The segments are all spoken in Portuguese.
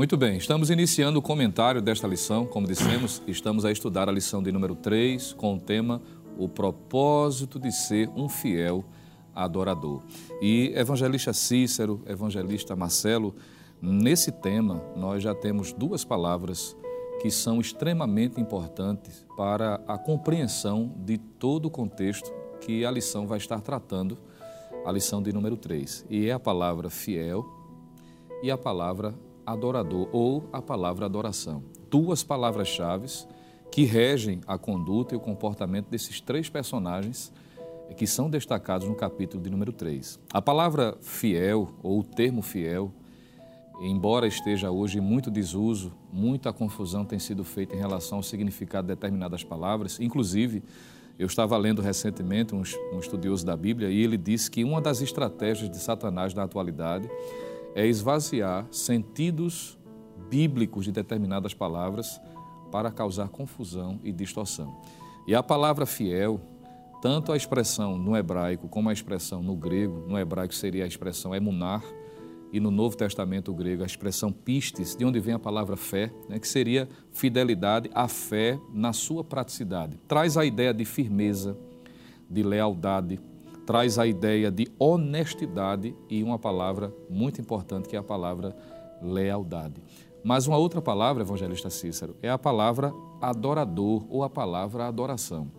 Muito bem, estamos iniciando o comentário desta lição. Como dissemos, estamos a estudar a lição de número 3 com o tema O propósito de ser um fiel adorador. E evangelista Cícero, evangelista Marcelo, nesse tema nós já temos duas palavras que são extremamente importantes para a compreensão de todo o contexto que a lição vai estar tratando, a lição de número 3. E é a palavra fiel e a palavra adorador ou a palavra adoração. Duas palavras-chave que regem a conduta e o comportamento desses três personagens que são destacados no capítulo de número 3. A palavra fiel ou o termo fiel, embora esteja hoje em muito desuso, muita confusão tem sido feita em relação ao significado de determinadas palavras, inclusive eu estava lendo recentemente um, estudioso da Bíblia e ele disse que uma das estratégias de Satanás na atualidade é esvaziar sentidos bíblicos de determinadas palavras para causar confusão e distorção. E a palavra fiel, tanto a expressão no hebraico como a expressão no grego, no hebraico seria a expressão emunar, e no Novo Testamento grego a expressão pistes, de onde vem a palavra fé, né, que seria fidelidade à fé na sua praticidade. Traz a ideia de firmeza, de lealdade, traz a ideia de honestidade e uma palavra muito importante que é a palavra lealdade. Mas uma outra palavra, evangelista Cícero, é a palavra adorador ou a palavra adoração.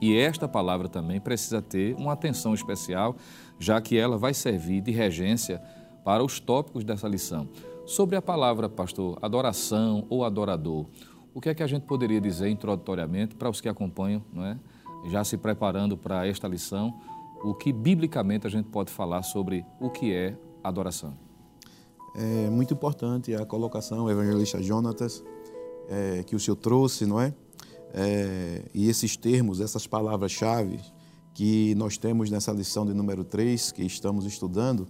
E esta palavra também precisa ter uma atenção especial, já que ela vai servir de regência para os tópicos dessa lição. Sobre a palavra, pastor, adoração ou adorador, o que é que a gente poderia dizer introdutoriamente para os que acompanham, não é? já se preparando para esta lição, o que biblicamente a gente pode falar sobre o que é adoração. É muito importante a colocação, evangelista Jonatas, é, que o senhor trouxe, não é? é e esses termos, essas palavras-chave que nós temos nessa lição de número 3 que estamos estudando,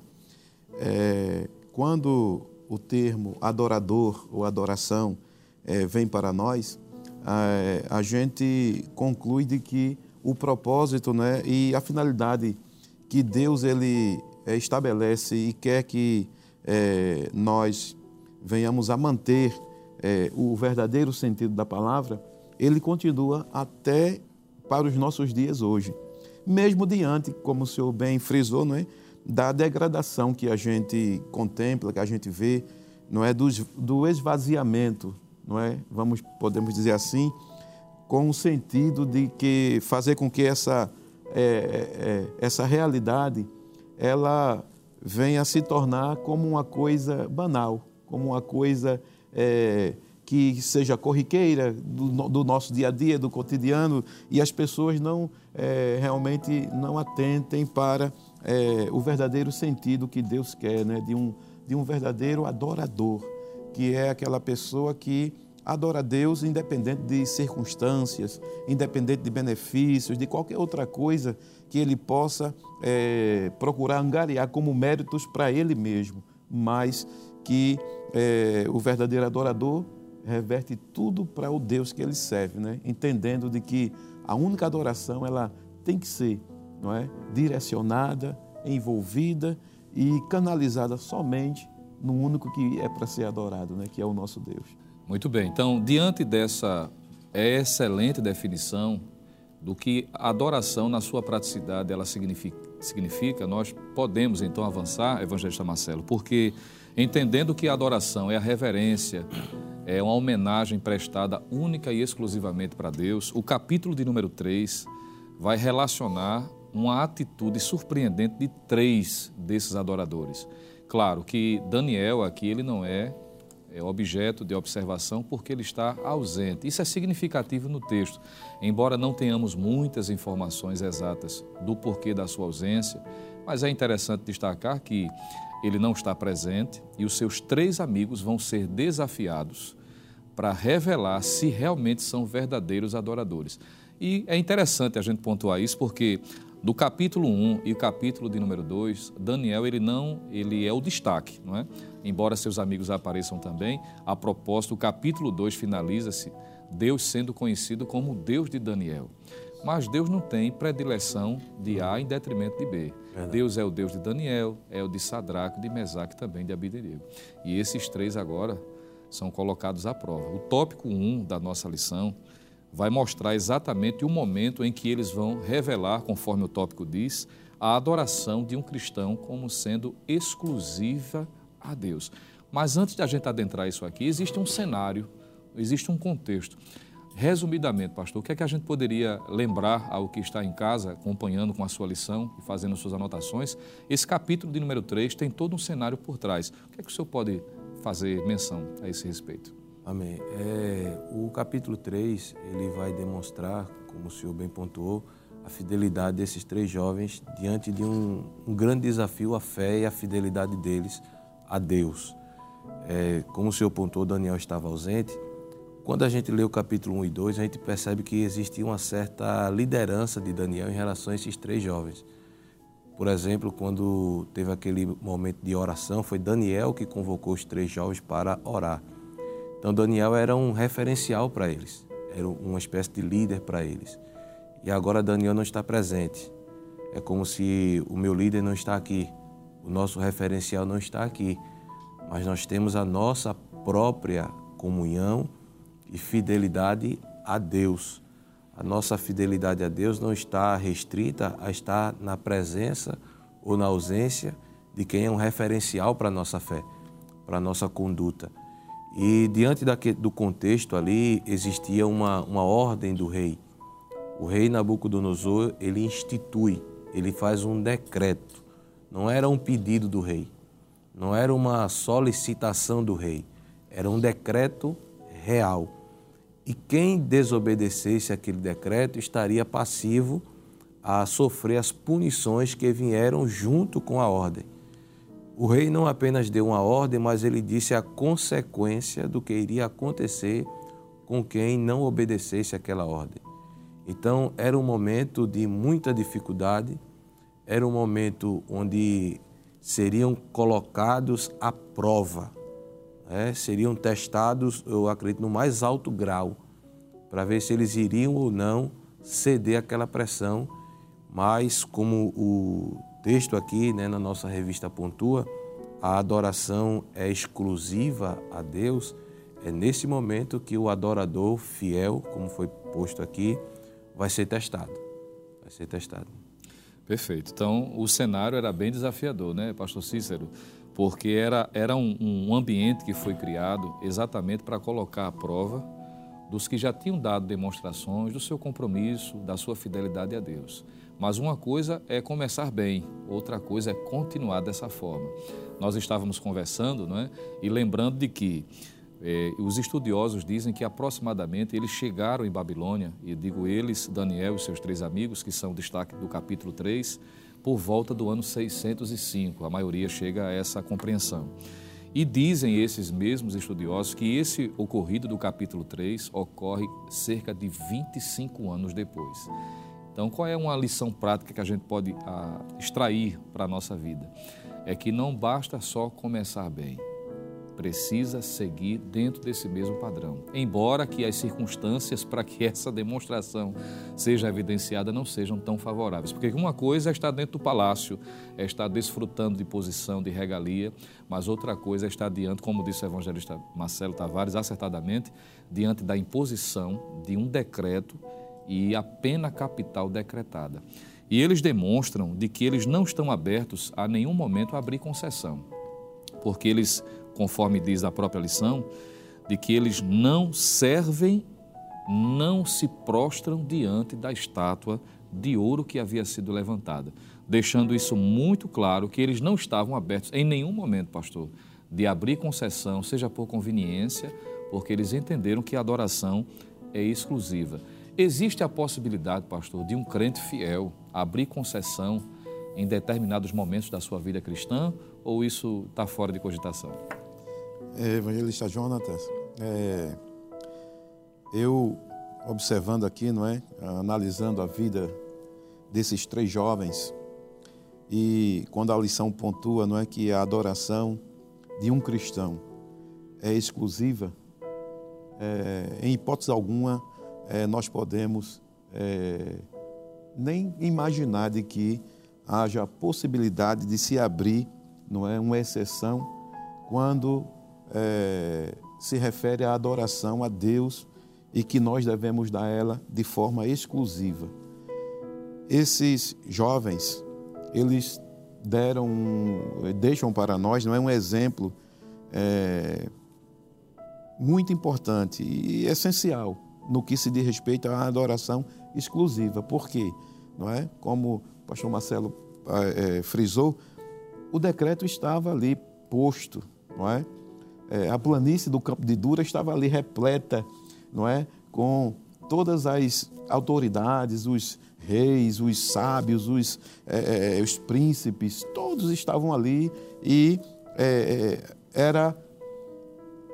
é, quando o termo adorador ou adoração é, vem para nós, a, a gente conclui de que o propósito né, e a finalidade que Deus ele é, estabelece e quer que é, nós venhamos a manter é, o verdadeiro sentido da palavra, ele continua até para os nossos dias hoje. Mesmo diante, como o senhor bem frisou, não é? da degradação que a gente contempla, que a gente vê, não é do, do esvaziamento, não é? Vamos podemos dizer assim, com o sentido de que fazer com que essa, é, é, é, essa realidade ela venha a se tornar como uma coisa banal, como uma coisa é, que seja corriqueira do, do, nosso dia a dia, do cotidiano, e as pessoas não é, realmente não atentem para é, o verdadeiro sentido que Deus quer, né? de, um, de um verdadeiro adorador, que é aquela pessoa que adora a Deus independente de circunstâncias, independente de benefícios, de qualquer outra coisa que ele possa é, procurar angariar como méritos para ele mesmo, mas que é, o verdadeiro adorador reverte tudo para o Deus que ele serve, né? entendendo de que a única adoração ela tem que ser não é? direcionada, envolvida e canalizada somente no único que é para ser adorado, né? que é o nosso Deus. Muito bem. Então, diante dessa excelente definição do que a adoração na sua praticidade ela significa, significa, nós podemos então avançar, evangelista Marcelo, porque entendendo que a adoração é a reverência, é uma homenagem prestada única e exclusivamente para Deus, o capítulo de número 3 vai relacionar uma atitude surpreendente de três desses adoradores. Claro que Daniel aqui ele não é é objeto de observação porque ele está ausente. Isso é significativo no texto. Embora não tenhamos muitas informações exatas do porquê da sua ausência, mas é interessante destacar que ele não está presente e os seus três amigos vão ser desafiados para revelar se realmente são verdadeiros adoradores. E é interessante a gente pontuar isso porque do capítulo 1 e o capítulo de número 2, Daniel ele não, ele é o destaque, não é? Embora seus amigos apareçam também, a propósito, o capítulo 2 finaliza-se Deus sendo conhecido como o Deus de Daniel. Mas Deus não tem predileção de A em detrimento de B. Verdade. Deus é o Deus de Daniel, é o de Sadraque, de Mesaque também, de Abidenego. E esses três agora são colocados à prova. O tópico 1 da nossa lição vai mostrar exatamente o momento em que eles vão revelar, conforme o tópico diz, a adoração de um cristão como sendo exclusiva a Deus. Mas antes de a gente adentrar isso aqui, existe um cenário, existe um contexto. Resumidamente, pastor, o que é que a gente poderia lembrar ao que está em casa, acompanhando com a sua lição e fazendo suas anotações? Esse capítulo de número 3 tem todo um cenário por trás. O que é que o senhor pode fazer menção a esse respeito? Amém. É, o capítulo 3, ele vai demonstrar, como o senhor bem pontuou, a fidelidade desses três jovens diante de um, um grande desafio, a fé e a fidelidade deles a Deus. É, como o senhor pontuou, Daniel estava ausente. Quando a gente lê o capítulo 1 e 2, a gente percebe que existia uma certa liderança de Daniel em relação a esses três jovens. Por exemplo, quando teve aquele momento de oração, foi Daniel que convocou os três jovens para orar. Então, Daniel era um referencial para eles, era uma espécie de líder para eles. E agora Daniel não está presente. É como se o meu líder não está aqui, o nosso referencial não está aqui, mas nós temos a nossa própria comunhão e fidelidade a Deus. A nossa fidelidade a Deus não está restrita a estar na presença ou na ausência de quem é um referencial para a nossa fé, para a nossa conduta. E diante do contexto ali, existia uma, uma ordem do rei. O rei Nabucodonosor, ele institui, ele faz um decreto. Não era um pedido do rei, não era uma solicitação do rei, era um decreto real e quem desobedecesse aquele decreto estaria passivo a sofrer as punições que vieram junto com a ordem. O rei não apenas deu uma ordem, mas ele disse a consequência do que iria acontecer com quem não obedecesse aquela ordem. Então, era um momento de muita dificuldade, era um momento onde seriam colocados à prova é, seriam testados, eu acredito, no mais alto grau, para ver se eles iriam ou não ceder àquela pressão. Mas, como o texto aqui né, na nossa revista pontua, a adoração é exclusiva a Deus, é nesse momento que o adorador fiel, como foi posto aqui, vai ser testado. Vai ser testado. Perfeito. Então, o cenário era bem desafiador, né, Pastor Cícero? porque era, era um, um ambiente que foi criado exatamente para colocar à prova dos que já tinham dado demonstrações do seu compromisso, da sua fidelidade a Deus. Mas uma coisa é começar bem, outra coisa é continuar dessa forma. Nós estávamos conversando não é? e lembrando de que eh, os estudiosos dizem que aproximadamente eles chegaram em Babilônia, e digo eles, Daniel e seus três amigos, que são destaque do capítulo 3, por volta do ano 605. A maioria chega a essa compreensão. E dizem esses mesmos estudiosos que esse ocorrido do capítulo 3 ocorre cerca de 25 anos depois. Então, qual é uma lição prática que a gente pode ah, extrair para a nossa vida? É que não basta só começar bem, precisa seguir dentro desse mesmo padrão. Embora que as circunstâncias para que essa demonstração seja evidenciada não sejam tão favoráveis. Porque uma coisa é estar dentro do palácio, é estar desfrutando de posição, de regalia, mas outra coisa é estar diante, como disse o evangelista Marcelo Tavares, acertadamente, diante da imposição de um decreto e a pena capital decretada. E eles demonstram de que eles não estão abertos a nenhum momento a abrir concessão, porque eles conforme diz a própria lição, de que eles não servem, não se prostram diante da estátua de ouro que havia sido levantada, deixando isso muito claro que eles não estavam abertos em nenhum momento, pastor, de abrir concessão, seja por conveniência, porque eles entenderam que a adoração é exclusiva. Existe a possibilidade, pastor, de um crente fiel abrir concessão em determinados momentos da sua vida cristã ou isso está fora de cogitação? É, evangelista Jonatas, é, eu observando aqui, não é, analisando a vida desses três jovens e quando a lição pontua, não é que a adoração de um cristão é exclusiva, é, em hipótese alguma é, nós podemos é, nem imaginar de que haja possibilidade de se abrir, não é, uma exceção quando é, se refere à adoração a Deus e que nós devemos dar ela de forma exclusiva. Esses jovens, eles deram, deixam para nós, não é um exemplo é, muito importante e essencial no que se diz respeito à adoração exclusiva. Por quê? Não é? Como o pastor Marcelo é, frisou, o decreto estava ali posto, não é? é? A planície do campo de Dura estava ali repleta, não é? Com todas as autoridades, os reis, os sábios, os, é, é os príncipes, todos estavam ali e é, é, era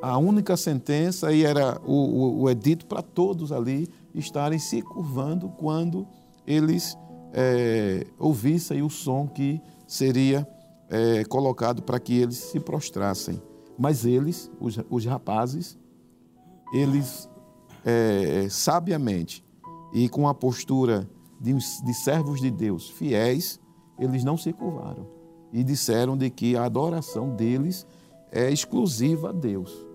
a única sentença e era o, o, o edito para todos ali estarem se curvando quando eles é, ouvissem o som que seria é, colocado para que eles se prostrassem. Mas eles, os, os rapazes, eles é, sabiamente e com a postura de, de servos de Deus fiéis, eles não se curvaram e disseram de que a adoração deles é exclusiva a Deus.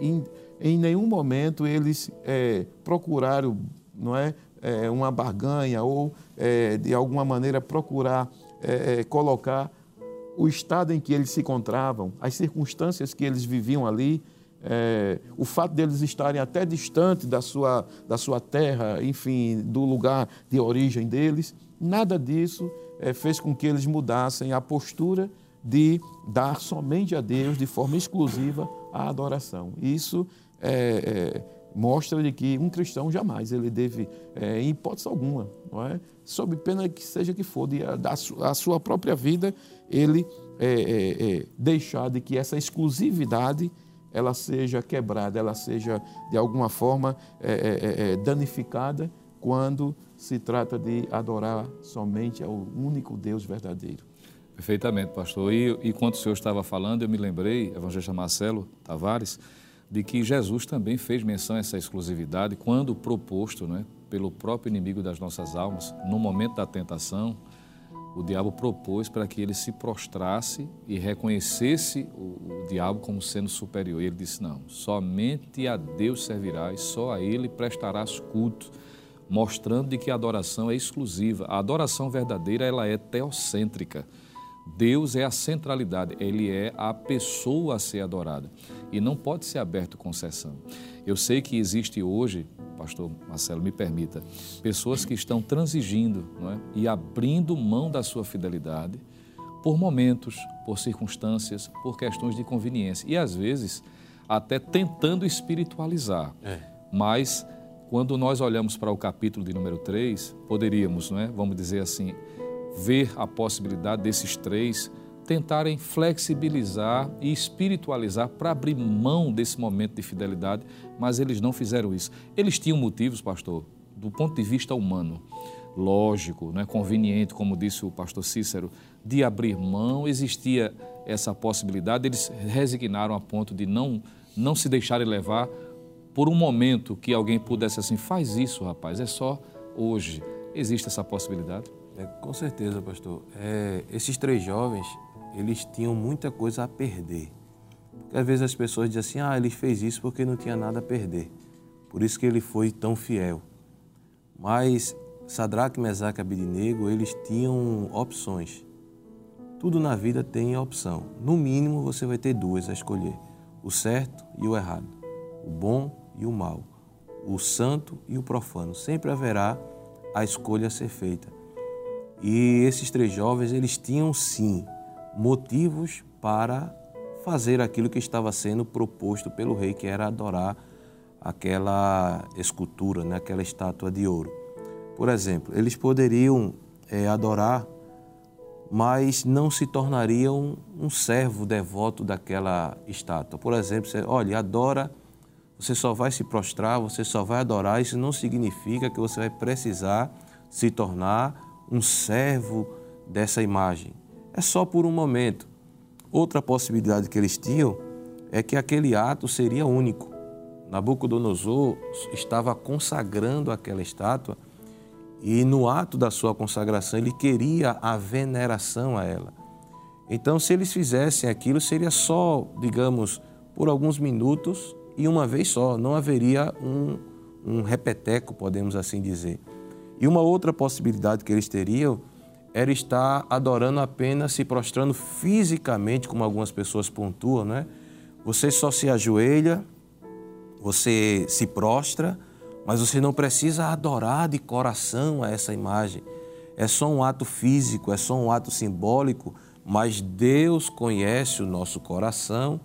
Em, em nenhum momento eles é, procuraram não é, é, uma barganha ou é, de alguma maneira procurar é, é, colocar o estado em que eles se encontravam, as circunstâncias que eles viviam ali, é, o fato deles estarem até distante da sua, da sua terra, enfim, do lugar de origem deles, nada disso fez com que eles mudassem a postura de dar somente a Deus, de forma exclusiva, a adoração. Isso é, é mostra de que um cristão jamais ele deve, é, em hipótese alguma, não é? sob pena que seja que for, de, da a sua própria vida, ele é, é, é, deixar de que essa exclusividade ela seja quebrada, ela seja de alguma forma é, é, danificada quando se trata de adorar somente ao único Deus verdadeiro. Perfeitamente, pastor. E enquanto o senhor estava falando, eu me lembrei, evangelista Marcelo Tavares, de que Jesus também fez menção a essa exclusividade quando proposto né, pelo próprio inimigo das nossas almas, no momento da tentação, o diabo propôs para que ele se prostrasse e reconhecesse o, o, diabo como sendo superior. E ele disse: Não, somente a Deus servirás, só a Ele prestarás culto, mostrando de que a adoração é exclusiva. A adoração verdadeira ela é teocêntrica. Deus é a centralidade, Ele é a pessoa a ser adorada e não pode ser aberto concessão. Eu sei que existe hoje, pastor Marcelo, me permita, pessoas que estão transigindo é? e abrindo mão da sua fidelidade por momentos, por circunstâncias, por questões de conveniência e às vezes até tentando espiritualizar. É. Mas quando nós olhamos para o capítulo de número 3, poderíamos, não é? vamos dizer assim, ver a possibilidade desses três tentarem flexibilizar e espiritualizar para abrir mão desse momento de fidelidade, mas eles não fizeram isso. Eles tinham motivos, pastor, do ponto de vista humano, lógico, né, conveniente, como disse o pastor Cícero, de abrir mão, existia essa possibilidade, eles resignaram a ponto de não, não se deixarem levar por um momento que alguém pudesse assim, faz isso, rapaz, é só hoje. Existe essa possibilidade? É, com certeza, pastor. É, esses três jovens, eles tinham muita coisa a perder. Porque às vezes as pessoas dizem assim, ah, ele fez isso porque não tinha nada a perder. Por isso que ele foi tão fiel. Mas Sadraque, Mesaque e Abidinego, eles tinham opções. Tudo na vida tem opção. No mínimo, você vai ter duas a escolher: o certo e o errado, o bom e o mal, o santo e o profano. Sempre haverá a escolha a ser feita. E esses três jovens, eles tinham sim motivos para fazer aquilo que estava sendo proposto pelo rei, que era adorar aquela escultura, né, aquela estátua de ouro. Por exemplo, eles poderiam é, adorar, mas não se tornariam um servo devoto daquela estátua. Por exemplo, você, olha, adora, você só vai se prostrar, você só vai adorar, isso não significa que você vai precisar se tornar um servo dessa imagem é só por um momento. Outra possibilidade que eles tinham é que aquele ato seria único. Nabucodonosor estava consagrando aquela estátua e no ato da sua consagração ele queria a veneração a ela. Então, se eles fizessem aquilo, seria só, digamos, por alguns minutos e uma vez só, não haveria um, um repeteco, podemos assim dizer. E uma outra possibilidade que eles teriam era estar adorando apenas se prostrando fisicamente, como algumas pessoas pontuam, né? Você só se ajoelha, você se prostra, mas você não precisa adorar de coração a essa imagem. É só um ato físico, é só um ato simbólico, mas Deus conhece o nosso coração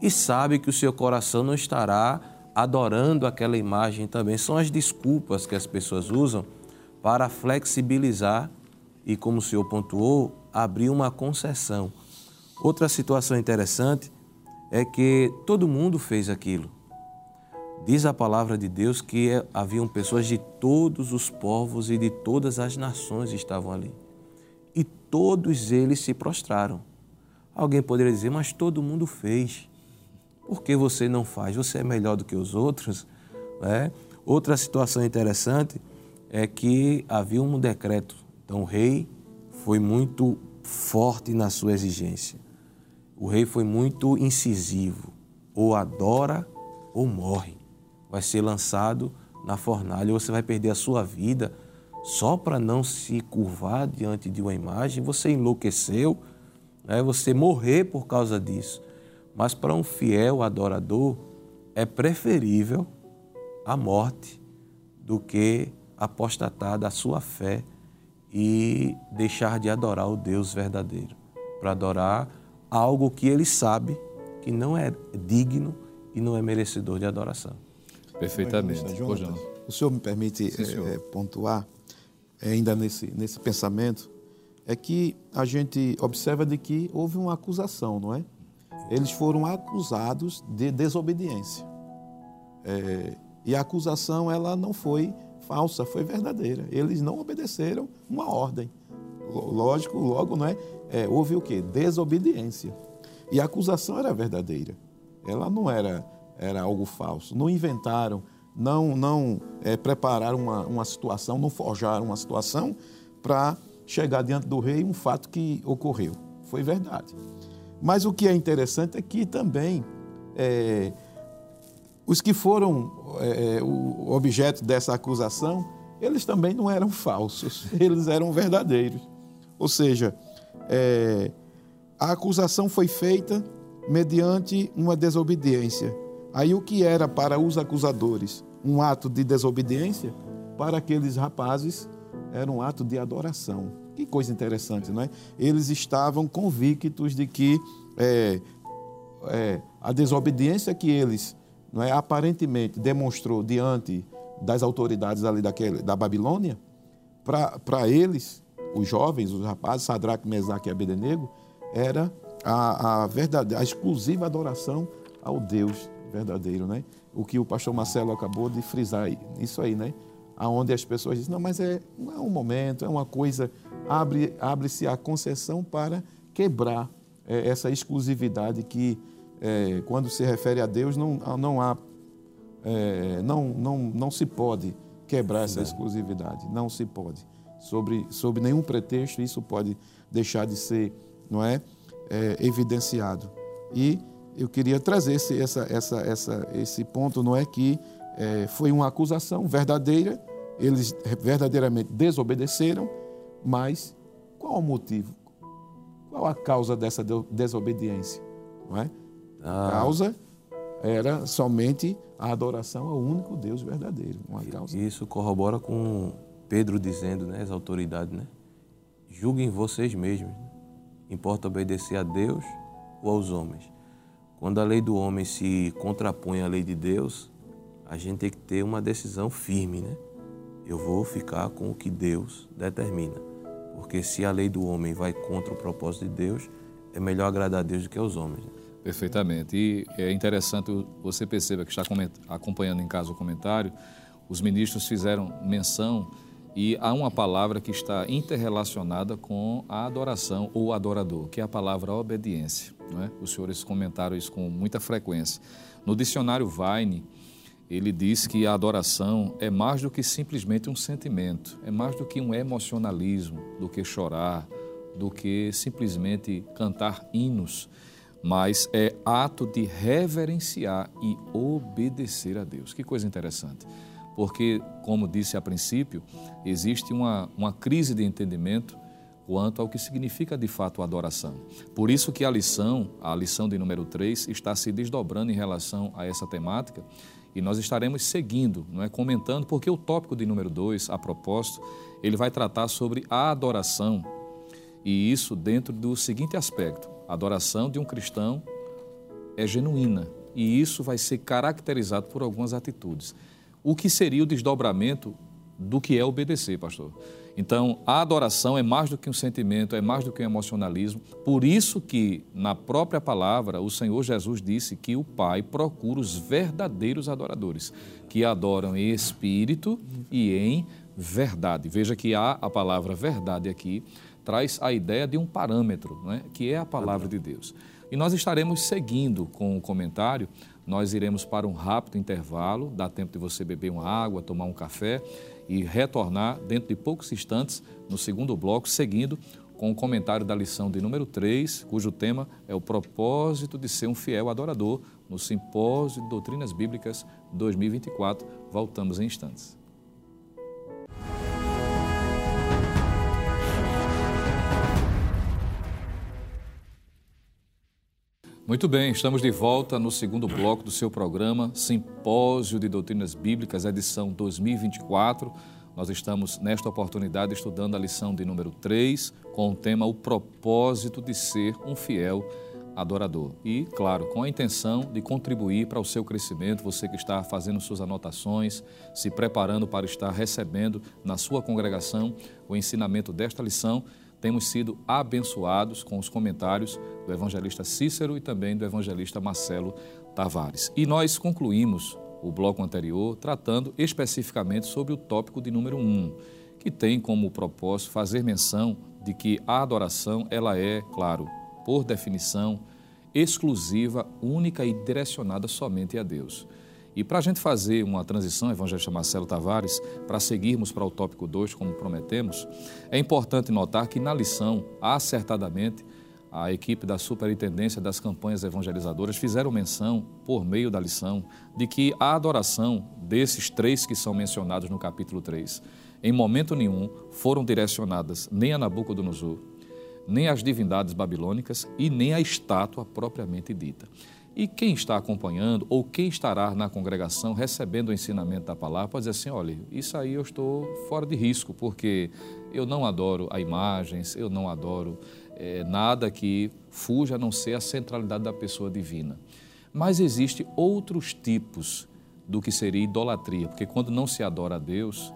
e sabe que o seu coração não estará adorando aquela imagem também. São as desculpas que as pessoas usam para flexibilizar e, como o senhor pontuou, abrir uma concessão. Outra situação interessante é que todo mundo fez aquilo. Diz a palavra de Deus que é, haviam pessoas de todos os povos e de todas as nações estavam ali. E todos eles se prostraram. Alguém poderia dizer, mas todo mundo fez. Por que você não faz? Você é melhor do que os outros? É? Outra situação interessante é que havia um decreto. Então o rei foi muito forte na sua exigência. O rei foi muito incisivo. Ou adora ou morre vai ser lançado na fornalha, você vai perder a sua vida só para não se curvar diante de uma imagem. Você enlouqueceu, né? você morrer por causa disso. Mas para um fiel adorador, é preferível a morte do que apostatar da sua fé e deixar de adorar o Deus verdadeiro, para adorar algo que ele sabe que não é digno e não é merecedor de adoração. Perfeitamente. Jonathan, o senhor me permite Sim, senhor. É, pontuar, é, ainda nesse, nesse pensamento, é que a gente observa de que houve uma acusação, não é? Eles foram acusados de desobediência. É, e a acusação ela não foi falsa, foi verdadeira. Eles não obedeceram uma ordem. Lógico, logo, não é? é houve o quê? Desobediência. E a acusação era verdadeira. Ela não era era algo falso. Não inventaram, não, não é, prepararam uma, uma situação, não forjaram uma situação para chegar diante do rei um fato que ocorreu. Foi verdade. Mas o que é interessante é que também é, os que foram é, é o objeto dessa acusação, eles também não eram falsos, eles eram verdadeiros. Ou seja, é, a acusação foi feita mediante uma desobediência. Aí o que era para os acusadores um ato de desobediência, para aqueles rapazes era um ato de adoração. Que coisa interessante, não é? Eles estavam convictos de que é, é, a desobediência que eles não é, aparentemente demonstrou diante das autoridades ali daquele, da Babilônia, para eles, os jovens, os rapazes, Sadraque, Mesaque e Abednego, era a, a, verdade, a exclusiva adoração ao Deus verdadeiro, né? O que o pastor Marcelo acabou de frisar aí, isso aí, né? Aonde as pessoas dizem, não, mas é, não é um momento, é uma coisa, abre, abre-se a concessão para quebrar é, essa exclusividade que, é, quando se refere a Deus, não, não há, é, não, não, não se pode quebrar essa exclusividade, não se pode. Sobre, sobre nenhum pretexto isso pode deixar de ser, não é, é evidenciado. E eu queria trazer esse, essa, essa, essa, esse ponto, não é que é, foi uma acusação verdadeira, eles verdadeiramente desobedeceram, mas qual o motivo? Qual a causa dessa desobediência? Não é? A ah. causa era somente a adoração ao único Deus verdadeiro. Uma causa. Isso corrobora com Pedro dizendo, né, as autoridades, né? Julguem vocês mesmos. Importa obedecer a Deus ou aos homens. Quando a lei do homem se contrapõe à lei de Deus, a gente tem que ter uma decisão firme, né? Eu vou ficar com o que Deus determina. Porque se a lei do homem vai contra o propósito de Deus, é melhor agradar a Deus do que aos homens. Né? Perfeitamente. E é interessante você perceba que está acompanhando em casa o comentário, os ministros fizeram menção e há uma palavra que está interrelacionada com a adoração ou adorador, que é a palavra obediência. É? Os senhores comentaram isso com muita frequência. No dicionário Vine, ele diz que a adoração é mais do que simplesmente um sentimento, é mais do que um emocionalismo, do que chorar, do que simplesmente cantar hinos. Mas é ato de reverenciar e obedecer a Deus. Que coisa interessante. Porque, como disse a princípio, existe uma, uma crise de entendimento quanto ao que significa de fato a adoração. Por isso que a lição, a lição de número 3, está se desdobrando em relação a essa temática e nós estaremos seguindo, não é, comentando, porque o tópico de número 2, a propósito, ele vai tratar sobre a adoração e isso dentro do seguinte aspecto: a adoração de um cristão é genuína e isso vai ser caracterizado por algumas atitudes. O que seria o desdobramento do que é obedecer, pastor? Então, a adoração é mais do que um sentimento, é mais do que um emocionalismo. Por isso que na própria palavra o Senhor Jesus disse que o Pai procura os verdadeiros adoradores, que adoram em espírito e em verdade. Veja que há a palavra verdade aqui traz a ideia de um parâmetro, né, que é a palavra de Deus. E nós estaremos seguindo com o comentário, nós iremos para um rápido intervalo, dá tempo de você beber uma água, tomar um café e retornar dentro de poucos instantes no segundo bloco, seguindo com o comentário da lição de número 3, cujo tema é o propósito de ser um fiel adorador no Simpósio de Doutrinas Bíblicas 2024. Voltamos em instantes. Muito bem, estamos de volta no segundo bloco do seu programa Simpósio de Doutrinas Bíblicas, edição 2024. Nós estamos, nesta oportunidade, estudando a lição de número 3, com o tema O propósito de ser um fiel adorador. E, claro, com a intenção de contribuir para o seu crescimento, você que está fazendo suas anotações, se preparando para estar recebendo na sua congregação o ensinamento desta lição temos sido abençoados com os comentários do evangelista Cícero e também do evangelista Marcelo Tavares. E nós concluímos o bloco anterior tratando especificamente sobre o tópico de número 1, que tem como propósito fazer menção de que a adoração ela é, claro, por definição, exclusiva, única e direcionada somente a Deus. E para a gente fazer uma transição, evangelista Marcelo Tavares, para seguirmos para o tópico 2, como prometemos, é importante notar que na lição, acertadamente, a equipe da Superintendência das Campanhas Evangelizadoras fizeram menção, por meio da lição, de que a adoração desses três que são mencionados no capítulo 3, em momento nenhum foram direcionadas nem a Nabucodonosor, nem às divindades babilônicas e nem à estátua propriamente dita. E quem está acompanhando ou quem estará na congregação recebendo o ensinamento da palavra pode dizer assim: olha, isso aí eu estou fora de risco, porque eu não adoro a imagens, eu não adoro é, nada que fuja a não ser a centralidade da pessoa divina. Mas existem outros tipos do que seria idolatria, porque quando não se adora a Deus,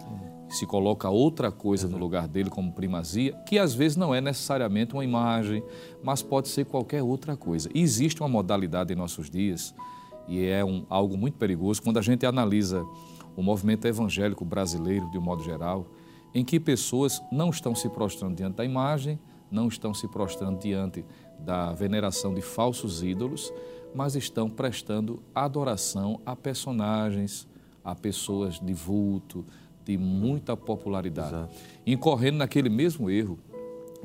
se coloca outra coisa no lugar dele como primazia, que às vezes não é necessariamente uma imagem, mas pode ser qualquer outra coisa. E existe uma modalidade em nossos dias, e é um, algo muito perigoso, quando a gente analisa o movimento evangélico brasileiro, de um modo geral, em que pessoas não estão se prostrando diante da imagem, não estão se prostrando diante da veneração de falsos ídolos, mas estão prestando adoração a personagens, a pessoas de vulto, de muita popularidade, Exato. incorrendo naquele mesmo erro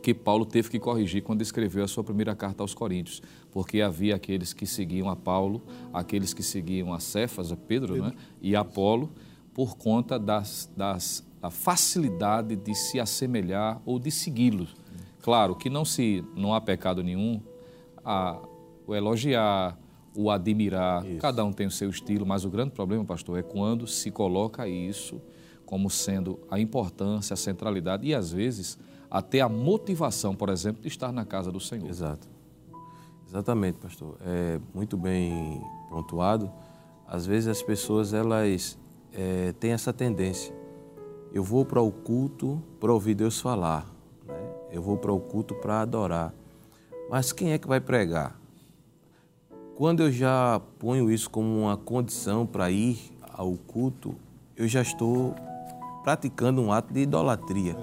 que Paulo teve que corrigir quando escreveu a sua primeira carta aos Coríntios, porque havia aqueles que seguiam a Paulo, aqueles que seguiam a Cefas, a Pedro, Pedro. Né? e a Apolo, por conta das, das, da facilidade de se assemelhar ou de segui-los. Claro que não se não há pecado nenhum a o elogiar, o admirar, isso. cada um tem o seu estilo, mas o grande problema, pastor, é quando se coloca isso como sendo a importância, a centralidade e, às vezes, até a motivação, por exemplo, de estar na casa do Senhor. Exato. Exatamente, pastor. É muito bem pontuado. Às vezes as pessoas elas é, têm essa tendência. Eu vou para o culto para ouvir Deus falar. Né? Eu vou para o culto para adorar. Mas quem é que vai pregar? Quando eu já ponho isso como uma condição para ir ao culto, eu já estou praticando um ato de idolatria.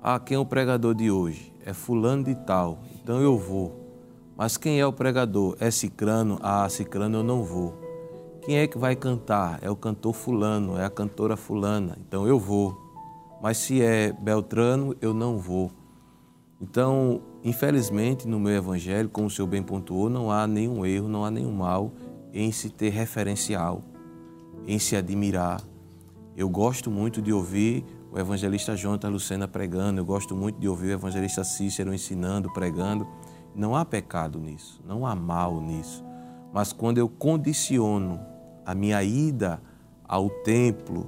Ah, quem é o pregador de hoje? É fulano de tal, então eu vou. Mas quem é o pregador? É cicrano? Ah, cicrano eu não vou. Quem é que vai cantar? É o cantor fulano, é a cantora fulana, então eu vou. Mas se é Beltrano, eu não vou. Então, infelizmente, no meu evangelho, como o senhor bem pontuou, não há nenhum erro, não há nenhum mal em se ter referencial, em se admirar. Eu gosto muito de ouvir o evangelista Jonathan Lucena pregando, eu gosto muito de ouvir o evangelista Cícero ensinando, pregando. Não há pecado nisso, não há mal nisso. Mas quando eu condiciono a minha ida ao templo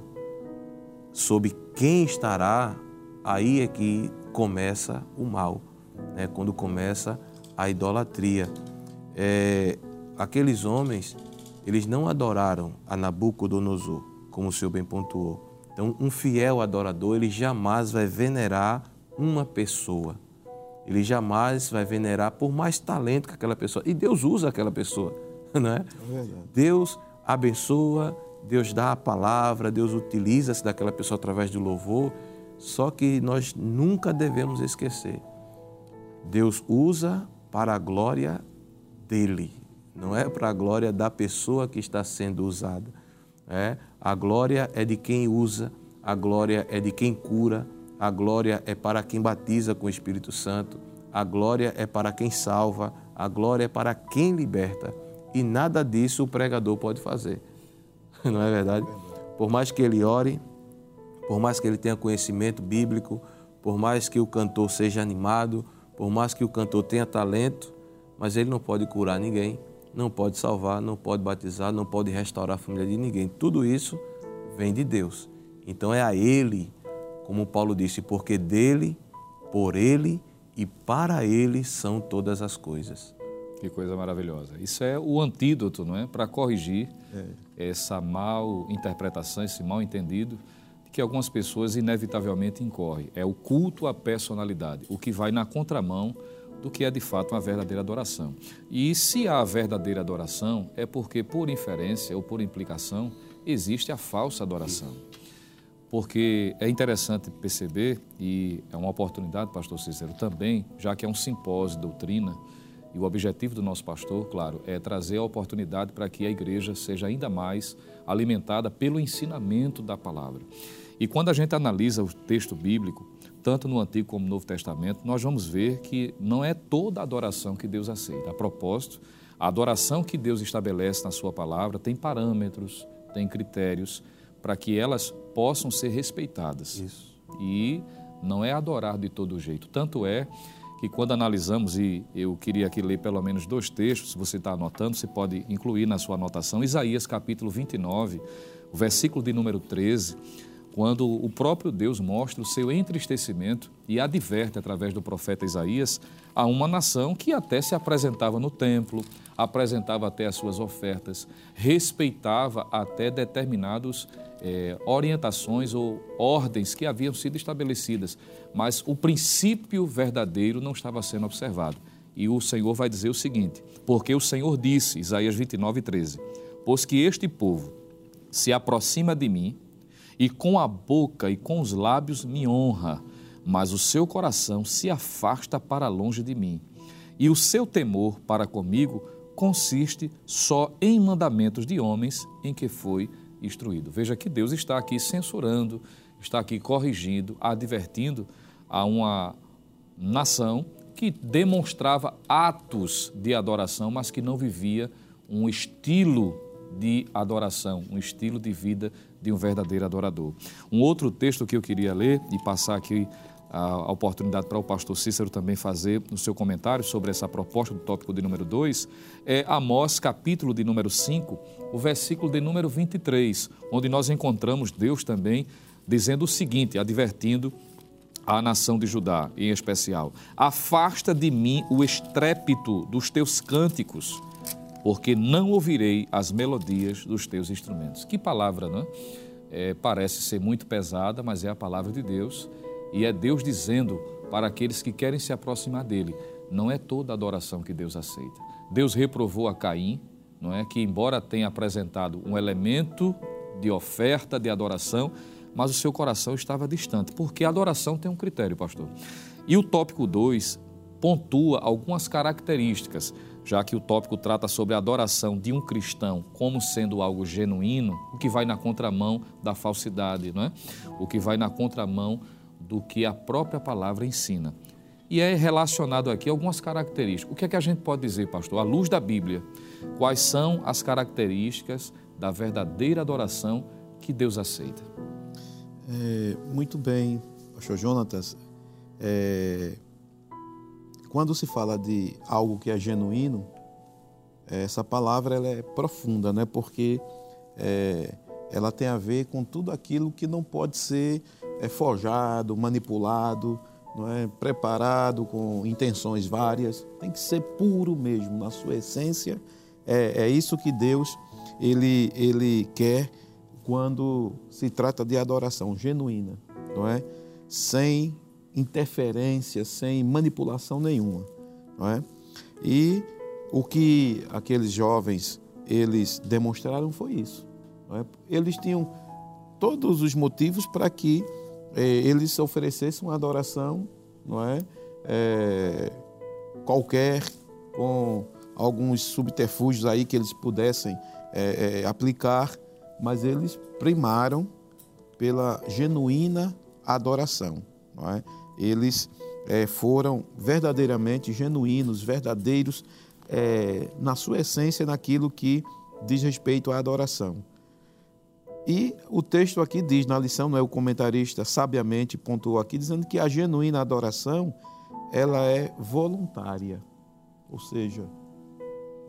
sob quem estará, aí é que começa o mal, né? quando começa a idolatria. É, aqueles homens, eles não adoraram a Nabucodonosor, como o senhor bem pontuou. Então, um fiel adorador, ele jamais vai venerar uma pessoa. Ele jamais vai venerar por mais talento que aquela pessoa. E Deus usa aquela pessoa, não é? é Deus abençoa, Deus dá a palavra, Deus utiliza-se daquela pessoa através do louvor. Só que nós nunca devemos esquecer. Deus usa para a glória dele, não é para a glória da pessoa que está sendo usada. É? A glória é de quem usa, a glória é de quem cura, a glória é para quem batiza com o Espírito Santo, a glória é para quem salva, a glória é para quem liberta. E nada disso o pregador pode fazer. Não é verdade? Por mais que ele ore, por mais que ele tenha conhecimento bíblico, por mais que o cantor seja animado, por mais que o cantor tenha talento, mas ele não pode curar ninguém, não pode salvar, não pode batizar, não pode restaurar a família de ninguém. Tudo isso vem de Deus. Então é a Ele como Paulo disse, porque dele, por ele e para ele são todas as coisas. Que coisa maravilhosa. Isso é o antídoto, não é? Para corrigir é. essa mal interpretação, esse mal entendido que algumas pessoas inevitavelmente incorrem. É o culto à personalidade, o que vai na contramão do que é de fato uma verdadeira adoração. E se há verdadeira adoração, é porque, por inferência ou por implicação, existe a falsa adoração porque é interessante perceber, e é uma oportunidade, pastor Cícero, também, já que é um simpósio de doutrina, e o objetivo do nosso pastor, claro, é trazer a oportunidade para que a igreja seja ainda mais alimentada pelo ensinamento da palavra. E quando a gente analisa o texto bíblico, tanto no Antigo como no Novo Testamento, nós vamos ver que não é toda a adoração que Deus aceita. A propósito, a adoração que Deus estabelece na Sua palavra tem parâmetros, tem critérios para que elas possam ser respeitadas. Isso. E não é adorar de todo jeito. Tanto é que quando analisamos, e eu queria aqui ler pelo menos dois textos, se você está anotando, você pode incluir na sua anotação, Isaías capítulo 29, o versículo de número 13, quando o próprio Deus mostra o seu entristecimento e adverte através do profeta Isaías a uma nação que até se apresentava no templo, apresentava até as suas ofertas, respeitava até determinados é, orientações ou ordens que haviam sido estabelecidas, mas o princípio verdadeiro não estava sendo observado. E o Senhor vai dizer o seguinte: porque o Senhor disse, Isaías 29, 13: Pois que este povo se aproxima de mim e com a boca e com os lábios me honra, mas o seu coração se afasta para longe de mim. E o seu temor para comigo consiste só em mandamentos de homens em que foi instruído. Veja que Deus está aqui censurando, está aqui corrigindo, advertindo a uma nação que demonstrava atos de adoração, mas que não vivia um estilo de adoração, um estilo de vida de um verdadeiro adorador. Um outro texto que eu queria ler e passar aqui a oportunidade para o pastor Cícero também fazer no seu comentário sobre essa proposta do tópico de número 2, é Amós, capítulo de número 5, o versículo de número 23, onde nós encontramos Deus também dizendo o seguinte, advertindo a nação de Judá em especial: Afasta de mim o estrépito dos teus cânticos, porque não ouvirei as melodias dos teus instrumentos. Que palavra, não é? é parece ser muito pesada, mas é a palavra de Deus e é Deus dizendo para aqueles que querem se aproximar dele: não é toda adoração que Deus aceita. Deus reprovou a Caim, não é que embora tenha apresentado um elemento de oferta de adoração, mas o seu coração estava distante, porque a adoração tem um critério, pastor. E o tópico 2 pontua algumas características, já que o tópico trata sobre a adoração de um cristão como sendo algo genuíno, o que vai na contramão da falsidade, não é? O que vai na contramão do que a própria palavra ensina. E é relacionado aqui algumas características. O que é que a gente pode dizer, pastor? À luz da Bíblia, quais são as características da verdadeira adoração que Deus aceita? É, muito bem, pastor Jonatas. É, quando se fala de algo que é genuíno, essa palavra ela é profunda, né? porque é, ela tem a ver com tudo aquilo que não pode ser é, forjado, manipulado, não é? preparado com intenções várias. Tem que ser puro mesmo, na sua essência. É, é isso que Deus ele, ele quer quando se trata de adoração genuína, não é? Sem interferência, sem manipulação nenhuma. Não é? E o que aqueles jovens eles demonstraram foi isso. É? Eles tinham todos os motivos para que eh, eles oferecessem uma adoração, não é? é? qualquer com alguns subterfúgios aí que eles pudessem é, aplicar, mas eles primaram pela genuína adoração. Não é? Eles é, foram verdadeiramente genuínos, verdadeiros é, na sua essência, naquilo que diz respeito à adoração. E o texto aqui diz, na lição, não é o comentarista sabiamente pontuou aqui, dizendo que a genuína adoração ela é voluntária, ou seja,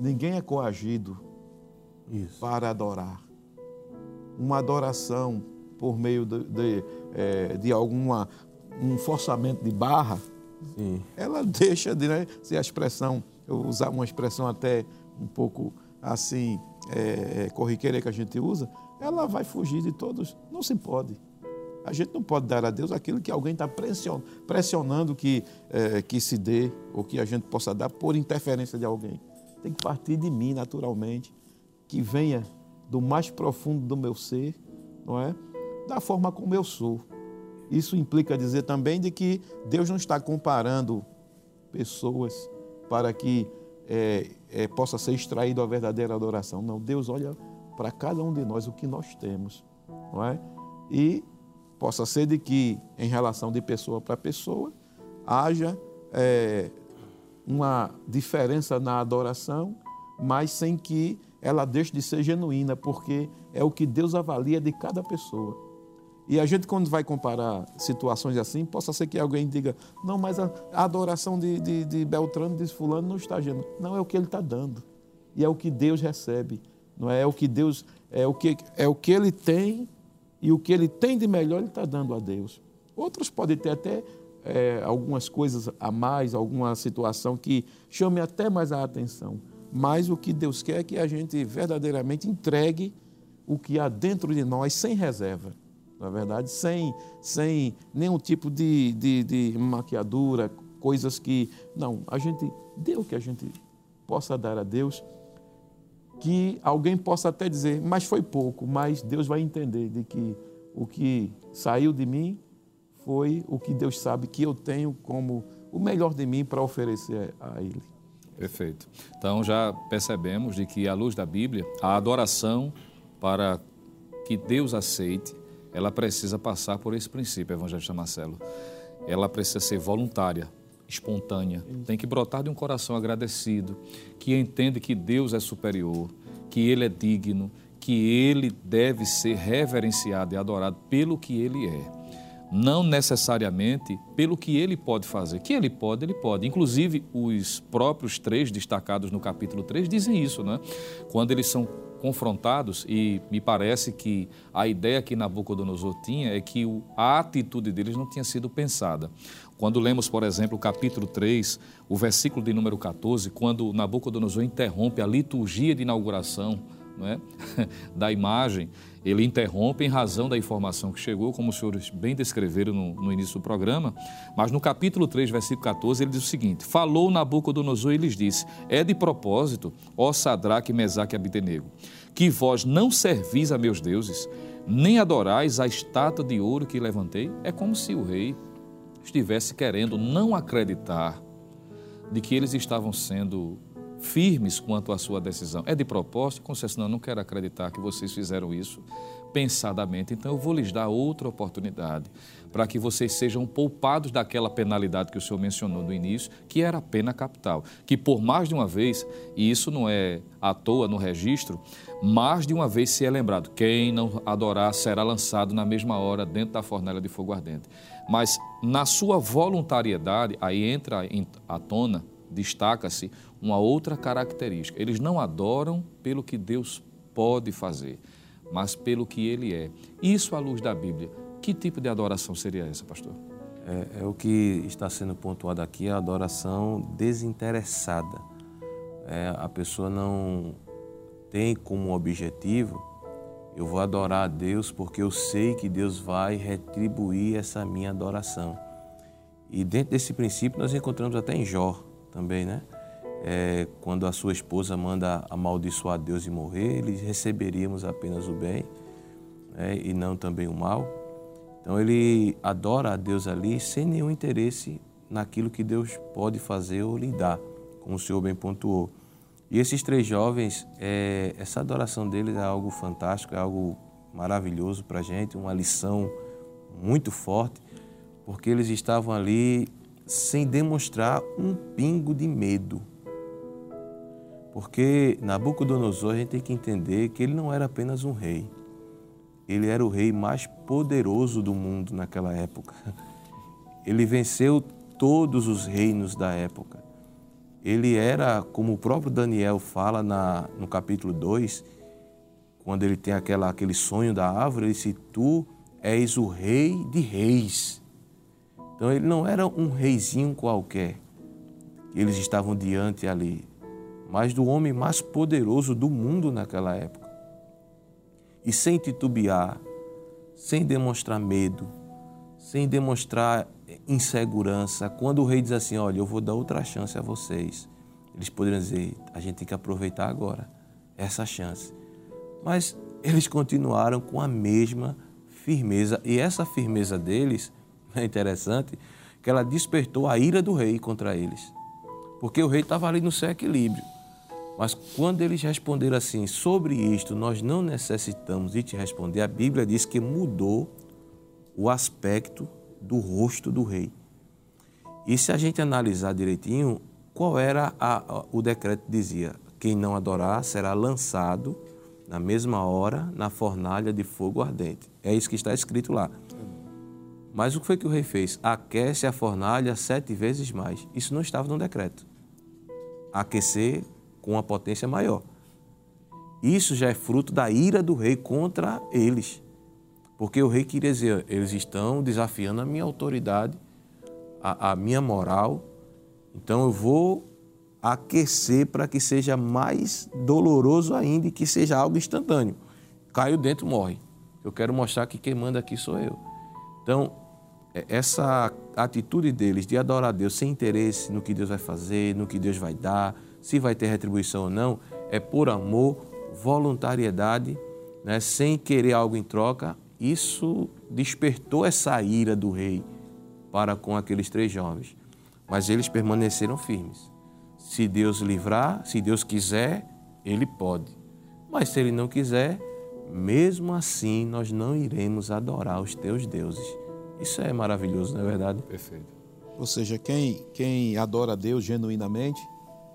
ninguém é coagido Isso. para adorar. Uma adoração por meio de, de, é, de alguma um forçamento de barra, Sim. ela deixa de né, se a expressão, eu usar uma expressão até um pouco assim, é, é, corriqueira que a gente usa, ela vai fugir de todos. Não se pode. A gente não pode dar a Deus aquilo que alguém está pressionando que, é, que se dê, ou que a gente possa dar por interferência de alguém. Tem que partir de mim, naturalmente, que venha do mais profundo do meu ser, não é? Da forma como eu sou. Isso implica dizer também de que Deus não está comparando pessoas para que é, é, possa ser extraído a verdadeira adoração. Não, Deus olha para cada um de nós o que nós temos, não é? E possa ser de que, em relação de pessoa para pessoa, haja é, uma diferença na adoração, mas sem que ela deixe de ser genuína, porque é o que Deus avalia de cada pessoa. E a gente, quando vai comparar situações assim, possa ser que alguém diga: não, mas a, adoração de, de, de Beltrano, de Fulano, não está agindo. Não, é o que ele está dando. E é o que Deus recebe. Não é, é o que Deus, é o que, é o que ele tem e o que ele tem de melhor ele está dando a Deus. Outros podem ter até é, algumas coisas a mais, alguma situação que chame até mais a atenção. Mas o que Deus quer é que a gente verdadeiramente entregue o que há dentro de nós sem reserva na verdade, sem, sem nenhum tipo de, de, de maquiadura, coisas que. Não, a gente dê o que a gente possa dar a Deus, que alguém possa até dizer, mas foi pouco, mas Deus vai entender de que o que saiu de mim foi o que Deus sabe que eu tenho como o melhor de mim para oferecer a Ele. Perfeito. Então já percebemos de que, à luz da Bíblia, a adoração para que Deus aceite ela precisa passar por esse princípio, evangelista Marcelo. Ela precisa ser voluntária, espontânea, tem que brotar de um coração agradecido, que entende que Deus é superior, que Ele é digno, que Ele deve ser reverenciado e adorado pelo que Ele é não necessariamente pelo que ele pode fazer. Que ele pode, ele pode. Inclusive, os próprios três destacados no capítulo 3 dizem isso, né? Quando eles são confrontados, e me parece que a ideia que Nabucodonosor tinha é que a atitude deles não tinha sido pensada. Quando lemos, por exemplo, o capítulo 3, o versículo de número 14, quando Nabucodonosor interrompe a liturgia de inauguração é? da imagem, ele interrompe em razão da informação que chegou, como os senhores bem descreveram no, no, início do programa, mas no capítulo 3, versículo 14, ele diz o seguinte: Falou Nabucodonosor e lhes disse: É de propósito, ó Sadraque, Mesaque e Abdenego, que vós não servis a meus deuses, nem adorais a estátua de ouro que levantei? É como se o rei estivesse querendo não acreditar de que eles estavam sendo firmes quanto à sua decisão. É de propósito? Conceição, não, não quero acreditar que vocês fizeram isso pensadamente. Então eu vou lhes dar outra oportunidade para que vocês sejam poupados daquela penalidade que o senhor mencionou no início, que era a pena capital. Que por mais de uma vez, e isso não é à toa no registro, mais de uma vez se é lembrado: quem não adorar será lançado na mesma hora dentro da fornalha de fogo ardente. Mas na sua voluntariedade, aí entra à tona, destaca-se uma outra característica. Eles não adoram pelo que Deus pode fazer mas pelo que ele é. Isso à luz da Bíblia. Que tipo de adoração seria essa, pastor? É, é o que está sendo pontuado aqui, a adoração desinteressada. É, a pessoa não tem como objetivo, eu vou adorar a Deus porque eu sei que Deus vai retribuir essa minha adoração. E dentro desse princípio nós encontramos até em Jó também, né? É, quando a sua esposa manda amaldiçoar Deus e morrer, eles receberíamos apenas o bem né, e não também o mal. Então ele adora a Deus ali sem nenhum interesse naquilo que Deus pode fazer ou lhe dar, como o senhor bem pontuou. E esses três jovens, é, essa adoração deles é algo fantástico, é algo maravilhoso para a gente, uma lição muito forte, porque eles estavam ali sem demonstrar um pingo de medo, porque Nabucodonosor a gente tem que entender que ele não era apenas um rei. Ele era o rei mais poderoso do mundo naquela época. Ele venceu todos os reinos da época. Ele era, como o próprio Daniel fala na, no capítulo 2, quando ele tem aquela, aquele sonho da árvore, ele disse: Tu és o rei de reis. Então ele não era um reizinho qualquer. Eles estavam diante ali mas do homem mais poderoso do mundo naquela época. E sem titubear, sem demonstrar medo, sem demonstrar insegurança, quando o rei diz assim: Olha, eu vou dar outra chance a vocês, eles poderiam dizer: A gente tem que aproveitar agora essa chance. Mas eles continuaram com a mesma firmeza, e essa firmeza deles é interessante que ela despertou a ira do rei contra eles, porque o rei estava ali no seu equilíbrio. Mas quando eles responderam assim, sobre isto nós não necessitamos de te responder, a Bíblia diz que mudou o aspecto do rosto do rei. E se a gente analisar direitinho, qual era a, a, o decreto dizia? Quem não adorar será lançado na mesma hora na fornalha de fogo ardente. É isso que está escrito lá. Mas o que foi que o rei fez? Aquece a fornalha sete vezes mais. Isso não estava no decreto. Aquecer com uma potência maior. Isso já é fruto da ira do rei contra eles. Porque o rei queria dizer: eles estão desafiando a minha autoridade, a, a minha moral, então eu vou aquecer para que seja mais doloroso ainda e que seja algo instantâneo. Caiu dentro, morre. Eu quero mostrar que quem manda aqui sou eu. Então, é, essa atitude deles de adorar a Deus sem interesse no que Deus vai fazer, no que Deus vai dar, se vai ter retribuição ou não, é por amor, voluntariedade, né, sem querer algo em troca. Isso despertou essa ira do rei para com aqueles três jovens. Mas eles permaneceram firmes. Se Deus livrar, se Deus quiser, Ele pode. Mas se Ele não quiser, mesmo assim nós não iremos adorar os teus deuses. Isso é maravilhoso, não é verdade? Perfeito. Ou seja, quem, quem adora a Deus genuinamente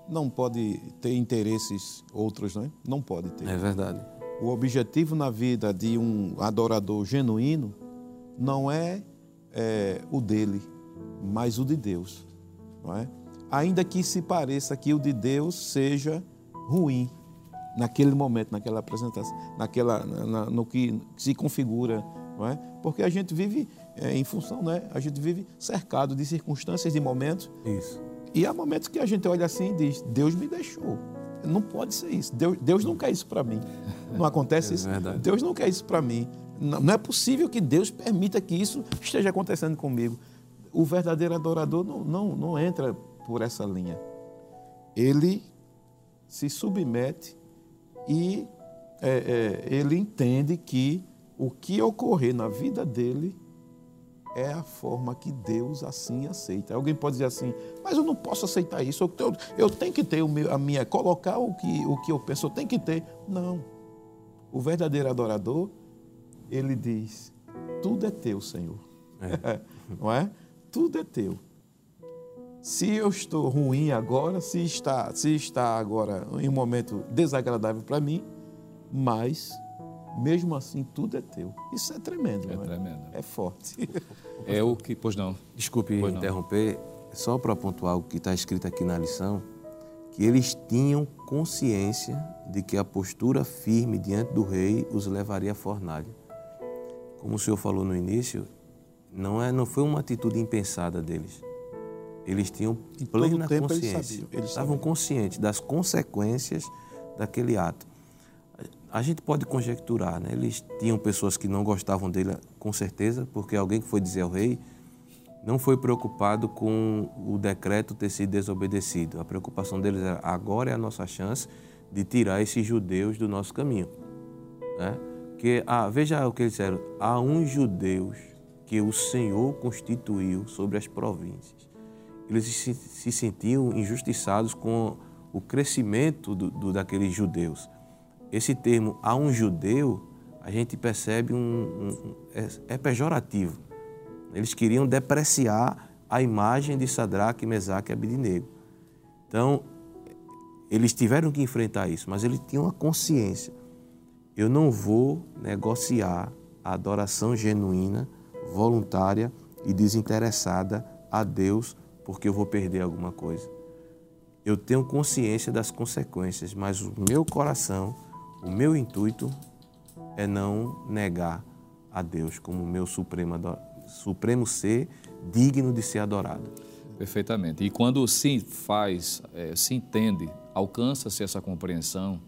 não pode ter interesses outros, não é? Não pode ter. É verdade. O objetivo na vida de um adorador genuíno não é, é o dele, mas o de Deus, não é? Ainda que se pareça que o de Deus seja ruim naquele momento, naquela apresentação, naquela, na, no que se configura, não é? Porque a gente vive é, em função, né? A gente vive cercado de circunstâncias, de momentos. Isso e há momentos que a gente olha assim e diz: Deus me deixou. Não pode ser isso. Deus, Deus não quer isso para mim. Não acontece é isso? Deus não quer isso para mim. Não, não, é possível que Deus permita que isso esteja acontecendo comigo. O verdadeiro adorador não, não, não entra por essa linha. Ele se submete e é, é, ele entende que o que ocorrer na vida dele é a forma que Deus assim aceita. Alguém pode dizer assim, mas eu não posso aceitar isso, eu, eu, eu tenho que ter o meu, a minha, colocar o que, o que eu penso, eu tenho que ter. Não. O verdadeiro adorador, ele diz, tudo é teu, Senhor. É. não é? Tudo é teu. Se eu estou ruim agora, se está, se está agora em um momento desagradável para mim, mas mesmo assim tudo é teu. Isso é tremendo. É, é? tremendo. É forte. É o que, pois não. Desculpe pois interromper, não. só para pontuar o que está escrito aqui na lição, que eles tinham consciência de que a postura firme diante do rei os levaria à fornalha. Como o senhor falou no início, não, é, não foi uma atitude impensada deles. Eles tinham plena consciência. Eles, sabiam, eles estavam conscientes das consequências daquele ato. A gente pode conjecturar, né? Eles tinham pessoas que não gostavam dele, com certeza, porque alguém que foi dizer ao rei não foi preocupado com o decreto ter sido desobedecido. A preocupação deles era agora é a nossa chance de tirar esses judeus do nosso caminho. Né? Que, ah, veja o que eles disseram: há uns judeus que o Senhor constituiu sobre as províncias eles se, se sentiam injustiçados com o crescimento do, do, daqueles judeus. Esse termo, a um judeu, a gente percebe um, um é, é, pejorativo. Eles queriam depreciar a imagem de Sadraque, Mesaque e Abidinego. Então, eles tiveram que enfrentar isso, mas eles tinham a consciência. Eu não vou negociar a adoração genuína, voluntária e desinteressada a Deus porque eu vou perder alguma coisa. Eu tenho consciência das consequências, mas o meu coração, o meu intuito é não negar a Deus como meu supremo, supremo ser digno de ser adorado. Perfeitamente. E quando se faz, é, se entende, alcança-se essa compreensão,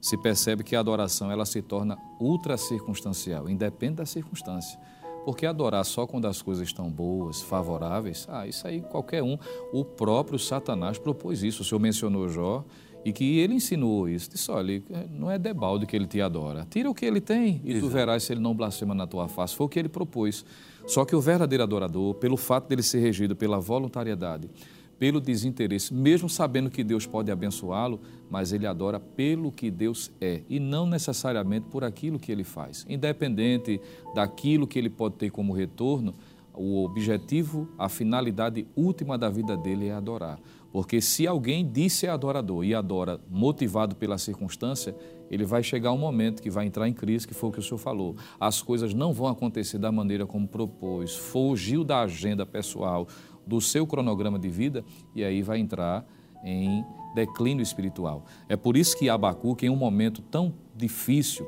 se percebe que a adoração ela se torna ultra circunstancial, independe da circunstância. Porque adorar só quando as coisas estão boas, favoráveis, ah, isso aí qualquer um. O próprio Satanás propôs isso. O senhor mencionou Jó e que ele ensinou isso. Disse: olha, não é debalde que ele te adora. Tira o que ele tem e Exato. tu verás se ele não blasfema na tua face. Foi o que ele propôs. Só que o verdadeiro adorador, pelo fato dele ser regido pela voluntariedade, pelo desinteresse, mesmo sabendo que Deus pode abençoá-lo, mas ele adora pelo que Deus é e não necessariamente por aquilo que ele faz. Independente daquilo que ele pode ter como retorno, o objetivo, a finalidade última da vida dele é adorar. Porque se alguém disse adorador e adora motivado pela circunstância, ele vai chegar um momento que vai entrar em crise, que foi o que o senhor falou. As coisas não vão acontecer da maneira como propôs, fugiu da agenda pessoal, do seu cronograma de vida e aí vai entrar em declínio espiritual. É por isso que Abacuque, em um momento tão difícil,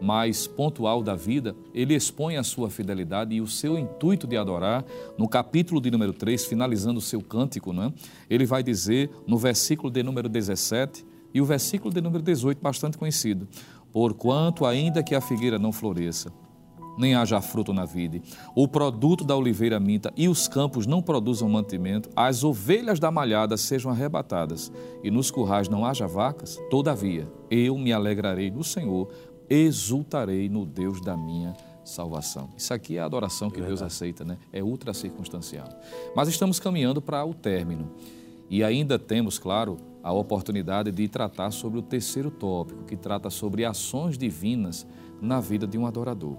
mais pontual da vida, ele expõe a sua fidelidade e o seu intuito de adorar. No capítulo de número 3, finalizando o seu cântico, não é? ele vai dizer no versículo de número 17 e o versículo de número 18, bastante conhecido: Porquanto, ainda que a figueira não floresça, nem haja fruto na vide, o produto da oliveira minta e os campos não produzam mantimento, as ovelhas da malhada sejam arrebatadas e nos currais não haja vacas, todavia eu me alegrarei no Senhor, exultarei no Deus da minha salvação. Isso aqui é a adoração que Deus aceita, né? É ultra circunstancial. Mas estamos caminhando para o término. E ainda temos, claro, a oportunidade de tratar sobre o terceiro tópico, que trata sobre ações divinas na vida de um adorador.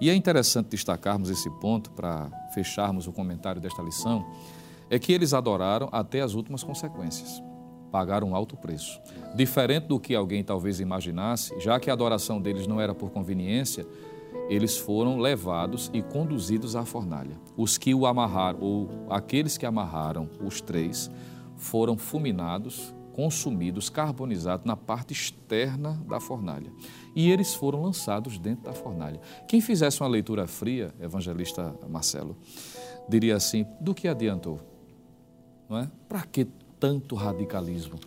E é interessante destacarmos esse ponto para fecharmos o comentário desta lição, é que eles adoraram até as últimas consequências. Pagaram um alto preço. Diferente do que alguém talvez imaginasse, já que a adoração deles não era por conveniência, eles foram levados e conduzidos à fornalha. Os que o amarraram, ou aqueles que amarraram os três, foram fulminados consumidos, carbonizados na parte externa da fornalha. E eles foram lançados dentro da fornalha. Quem fizesse uma leitura fria, evangelista Marcelo, diria assim: do que adiantou? Não é? Para que tanto radicalismo?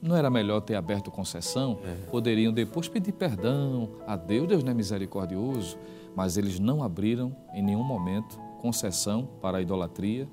Não era melhor ter aberto concessão? É. Poderiam depois pedir perdão a Deus, Deus não é misericordioso, mas eles não abriram em nenhum momento concessão para a idolatria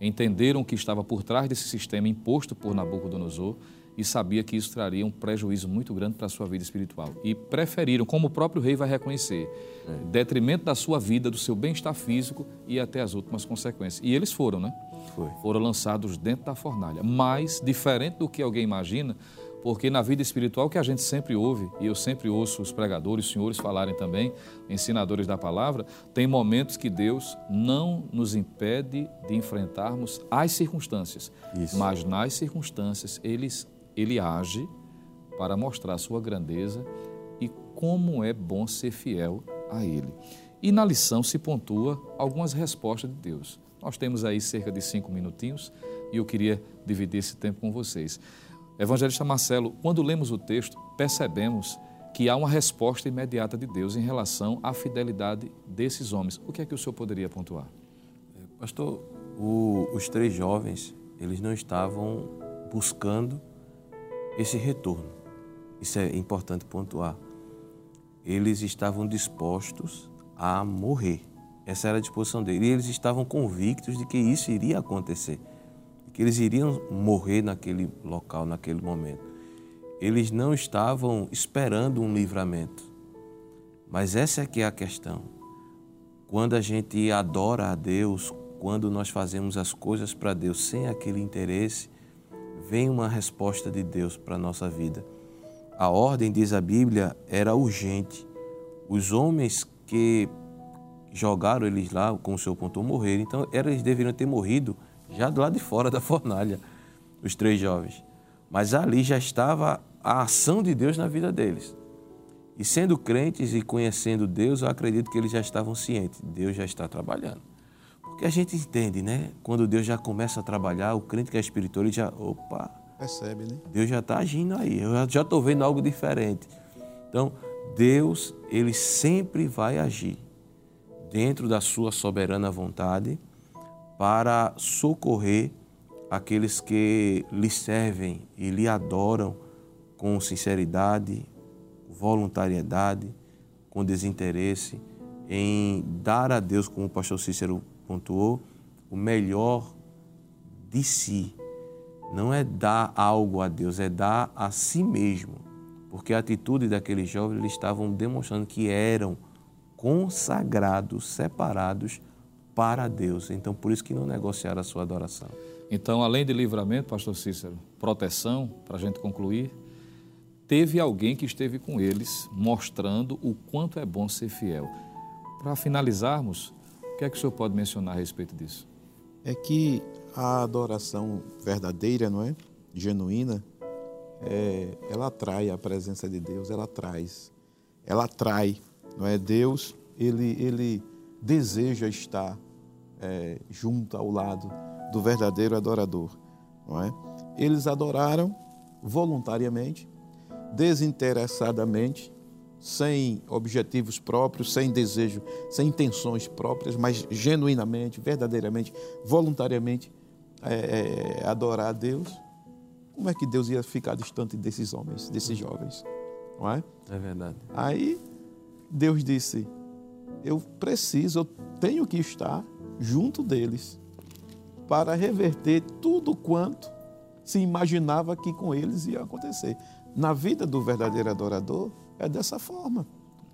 entenderam o que estava por trás desse sistema imposto por Nabucodonosor e sabia que isso traria um prejuízo muito grande para a sua vida espiritual. E preferiram, como o próprio rei vai reconhecer, é. detrimento da sua vida, do seu bem-estar físico e até as últimas consequências. E eles foram, né? Foi. Foram lançados dentro da fornalha. Mas, diferente do que alguém imagina, porque na vida espiritual que a gente sempre ouve, e eu sempre ouço os pregadores, os senhores falarem também, ensinadores da palavra, tem momentos que Deus não nos impede de enfrentarmos as circunstâncias, Isso. mas nas circunstâncias ele, ele age para mostrar sua grandeza e como é bom ser fiel a Ele. E na lição se pontua algumas respostas de Deus. Nós temos aí cerca de cinco minutinhos e eu queria dividir esse tempo com vocês. Evangelista Marcelo, quando lemos o texto, percebemos que há uma resposta imediata de Deus em relação à fidelidade desses homens. O que é que o senhor poderia pontuar? Pastor, o, os três jovens, eles não estavam buscando esse retorno. Isso é importante pontuar. Eles estavam dispostos a morrer. Essa era a disposição deles. E eles estavam convictos de que isso iria acontecer que eles iriam morrer naquele local, naquele momento. Eles não estavam esperando um livramento. Mas essa é que é a questão. Quando a gente adora a Deus, quando nós fazemos as coisas para Deus sem aquele interesse, vem uma resposta de Deus para a nossa vida. A ordem, diz a Bíblia, era urgente. Os homens que jogaram eles lá, como o senhor contou, morreram. Então, eles deveriam ter morrido já do lado de fora da fornalha, os três jovens. Mas ali já estava a ação de Deus na vida deles. E sendo crentes e conhecendo Deus, eu acredito que eles já estavam cientes. Deus já está trabalhando. Porque a gente entende, né? Quando Deus já começa a trabalhar, o crente que é espiritual, ele já, opa, percebe, né? Deus já está agindo aí. Eu já estou vendo algo diferente. Então, Deus, ele sempre vai agir dentro da sua soberana vontade para socorrer aqueles que lhe servem e lhe adoram com sinceridade, voluntariedade, com desinteresse, em dar a Deus, como o pastor Cícero pontuou, o melhor de si. Não é dar algo a Deus, é dar a si mesmo. Porque a atitude daqueles jovens, eles estavam demonstrando que eram consagrados, separados para Deus. Então, por isso que não negociar a sua adoração. Então, além de livramento, pastor Cícero, proteção, para a gente concluir, teve alguém que esteve com eles, mostrando o quanto é bom ser fiel. Para finalizarmos, que é que o senhor pode mencionar a respeito disso? É que a adoração verdadeira, não é? Genuína, é, ela atrai a presença de Deus, ela traz, ela atrai, não é? Deus, ele, ele deseja estar é, junto ao lado do verdadeiro adorador. Não é? Eles adoraram voluntariamente, desinteressadamente, sem objetivos próprios, sem desejo, sem intenções próprias, mas genuinamente, verdadeiramente, voluntariamente é, é, adorar a Deus. Como é que Deus ia ficar distante desses homens, desses jovens? Não é? É verdade. Aí Deus disse: eu preciso, eu tenho que estar junto deles para reverter tudo quanto se imaginava que com eles ia acontecer. Na vida do verdadeiro adorador é dessa forma,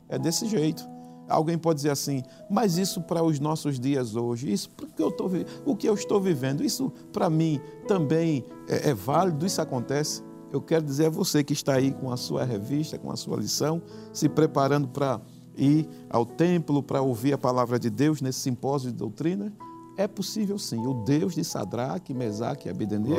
é desse jeito. Alguém pode dizer assim, mas isso para os nossos dias hoje, isso porque eu tô, o que eu estou vivendo, isso para mim também é, é válido, isso acontece. Eu quero dizer a você que está aí com a sua revista, com a sua lição, se preparando para ir ao templo para ouvir a palavra de Deus nesse simpósio de doutrina? É possível sim. O Deus de Sadraque, Mesaque e Abednego,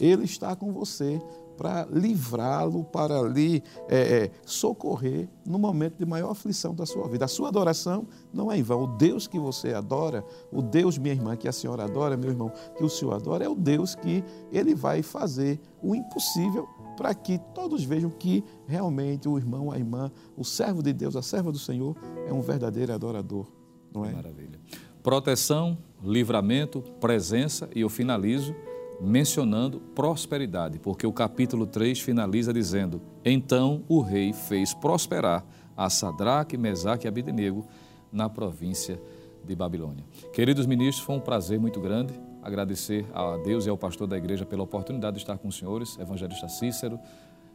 ele está com você para livrá-lo, para lhe é, é, socorrer no momento de maior aflição da sua vida. A sua adoração não é em vão. O Deus que você adora, o Deus, minha irmã, que a senhora adora, meu irmão, que o senhor adora, é o Deus que ele vai fazer o impossível para que todos vejam que realmente o irmão, a irmã, o servo de Deus, a serva do Senhor é um verdadeiro adorador, não é? Maravilha. Proteção, livramento, presença e eu finalizo mencionando prosperidade, porque o capítulo 3 finaliza dizendo: Então o rei fez prosperar a Sadraque, Mesaque e Abednego na província de Babilônia. Queridos ministros, foi um prazer muito grande agradecer a Deus e ao pastor da igreja pela oportunidade de estar com os senhores, evangelista Cícero,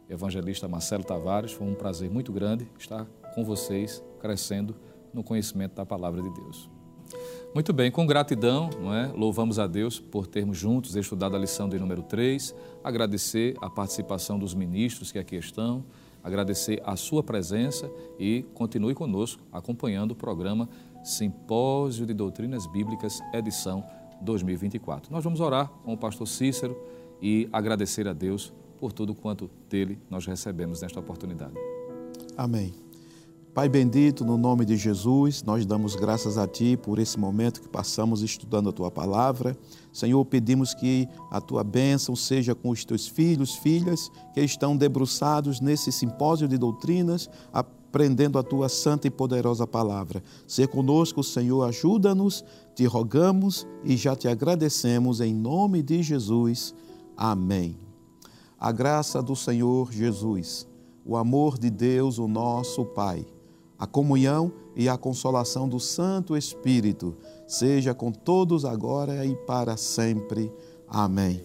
evangelista Marcelo Tavares. Foi um prazer muito grande estar com vocês, crescendo no conhecimento da palavra de Deus. Muito bem, com gratidão, não é? louvamos a Deus por termos juntos estudado a lição de número 3, agradecer a participação dos ministros que aqui estão, agradecer a sua presença e continue conosco acompanhando o programa Simpósio de Doutrinas Bíblicas, edição 2024. Nós vamos orar com o pastor Cícero e agradecer a Deus por tudo quanto dele nós recebemos nesta oportunidade. Amém. Pai bendito, no nome de Jesus, nós damos graças a Ti por esse momento que passamos estudando a Tua palavra. Senhor, pedimos que a Tua bênção seja com os Teus filhos, filhas, que estão debruçados nesse simpósio de doutrinas, aprendendo a Tua santa e poderosa palavra. Ser conosco, Senhor, ajuda-nos, te rogamos e já te agradecemos em nome de Jesus. Amém. A graça do Senhor Jesus, o amor de Deus, o nosso Pai a comunhão e a consolação do Santo Espírito seja com todos agora e para sempre. Amém.